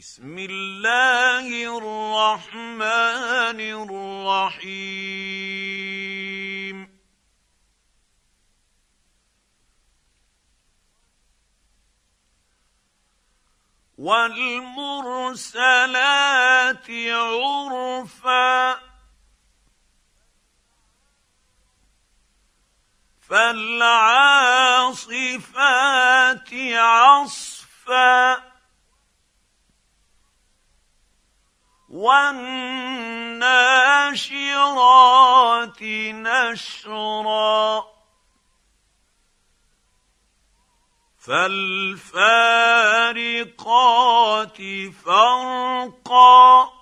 بسم الله الرحمن الرحيم. والمرسلات عرفا. فالعاصفات عصفا. والناشرات نشرا. فالفارقات فرقا.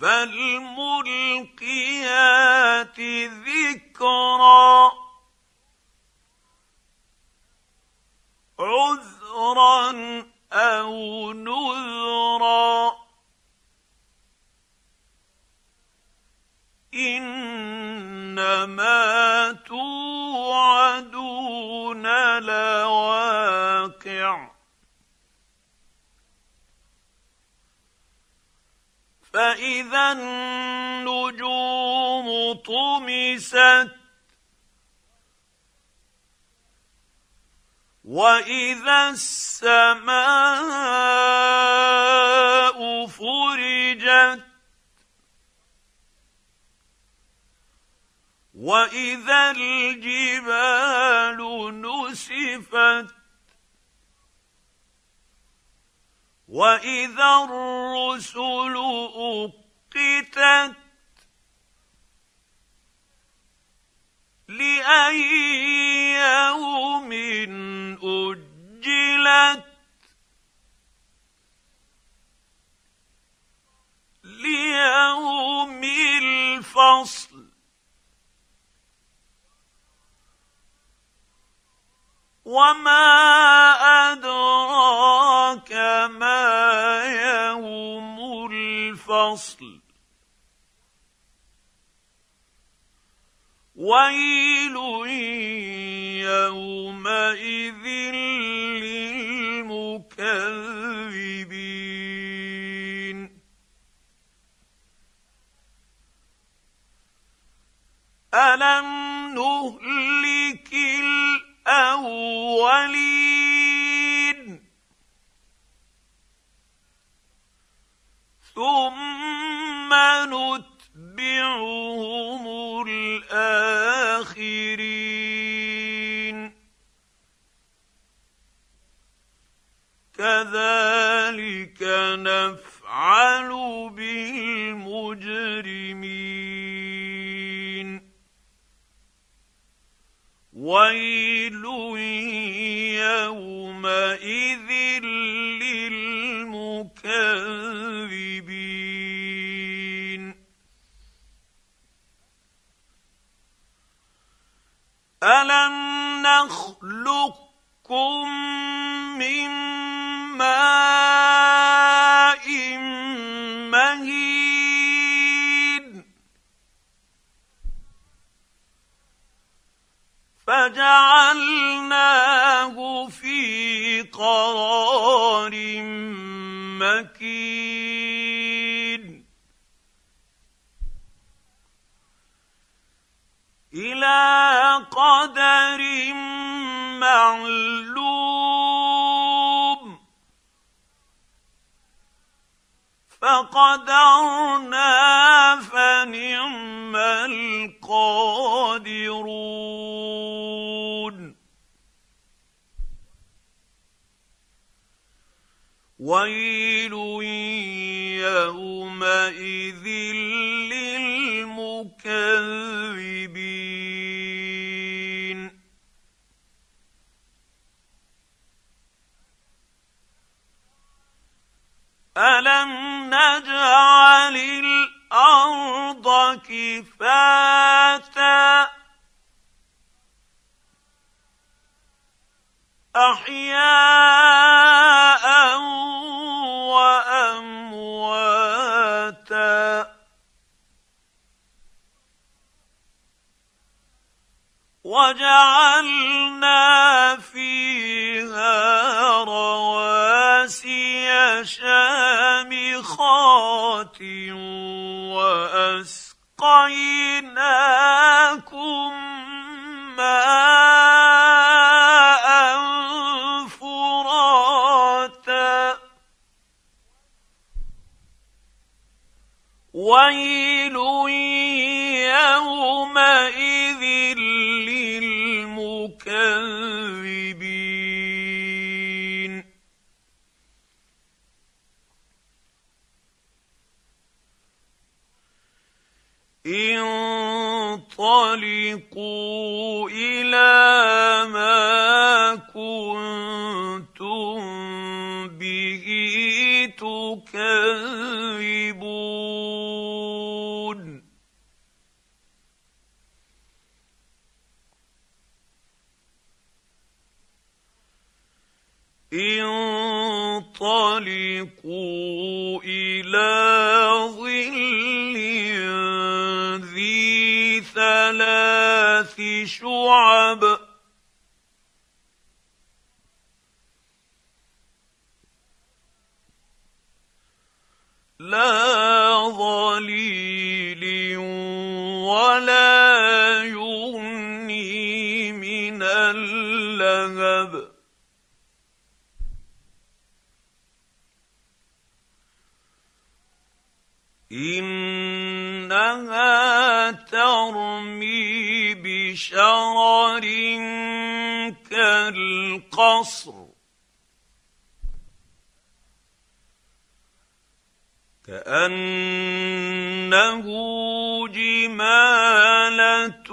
فالملقيات ذكرا. عذرا أو نذرا انما توعدون لواقع فاذا النجوم طمست واذا السماء فرجت واذا الجبال نسفت واذا الرسل اقتت لأي يوم أجلت. ليوم الفصل. وما أدراك ما يوم الفصل. ويل يومئذ للمكذبين الم نهلك الاولين ثم نتبعهم الآخرين. كذلك نفعل بالمجرمين. ويل الم نخلقكم من ماء مهين فجعلناه في ويل يومئذ للمكذبين الم نجعل الأرض كفاتا احياء وجعلنا فيها رواسي شامخات وأسقيناكم ماء فراتا ويل انطلقوا إلى ما كنتم به تكذبون. انطلقوا إلى شعب لا ظليل ولا يغني من اللهب. إنها ترمي بشرر كالقصر. كأنه جمالة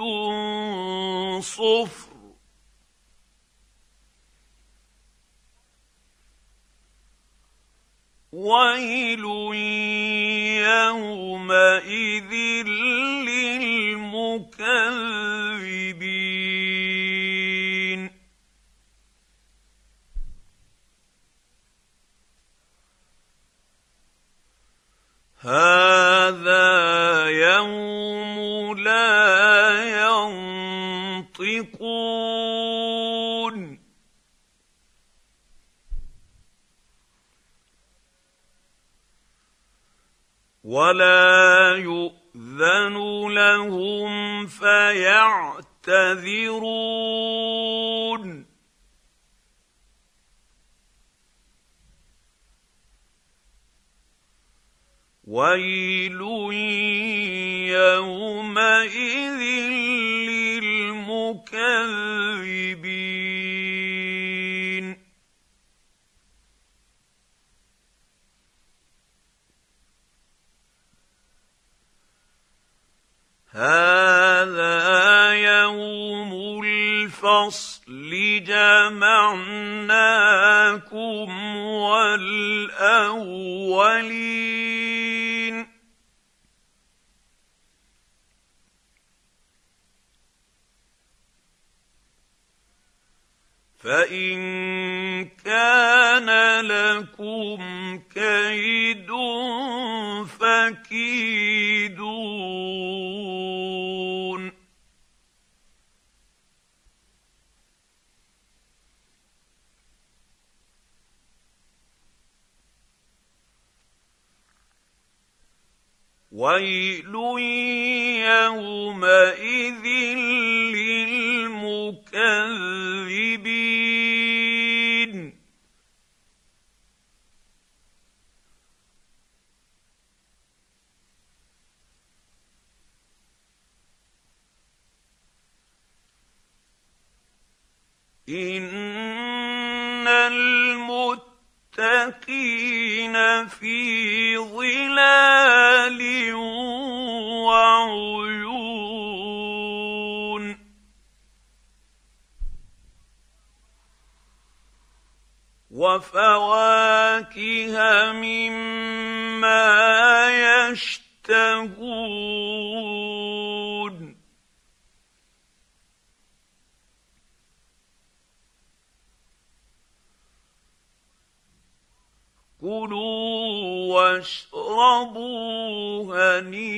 صفر. ويل يومئذ للمكذبين هذا يوم لا ينطقون ولا يؤذن لهم فيعتذرون ويل يومئذ للمكذبين هذا يوم الفصل جمعناكم والأولين. فإن كان لكم كيد ويل يومئذ للمكذبين. إن المتقين في ظلال وعيون. وفواكه مما يشتهون. واشربوا هنيئا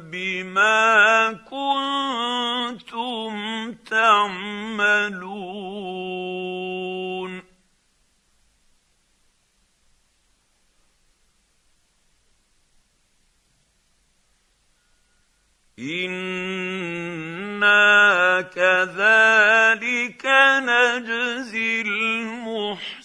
بما كنتم تعملون. أنا كذلك نجزي المحسنين.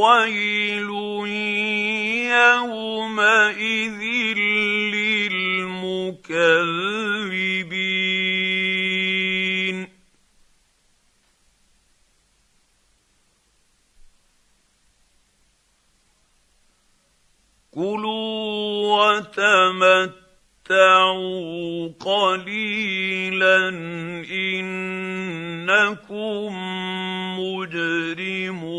ويل يومئذ للمكذبين كلوا وتمتعوا قليلا انكم مجرمون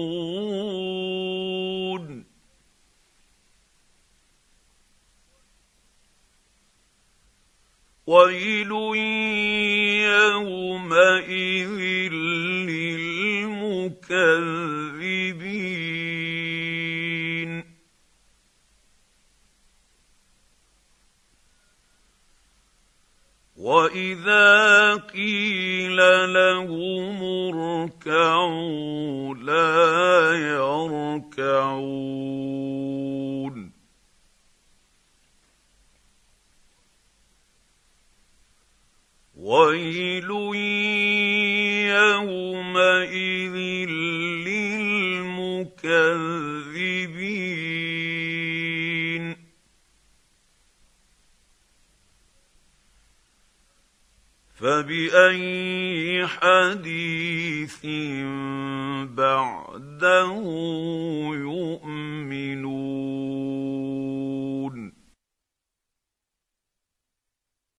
ويل يومئذ للمكذبين. واذا قيل لهم اركعوا لا يركعون. ويل يومئذ للمكذبين فباي حديث بعده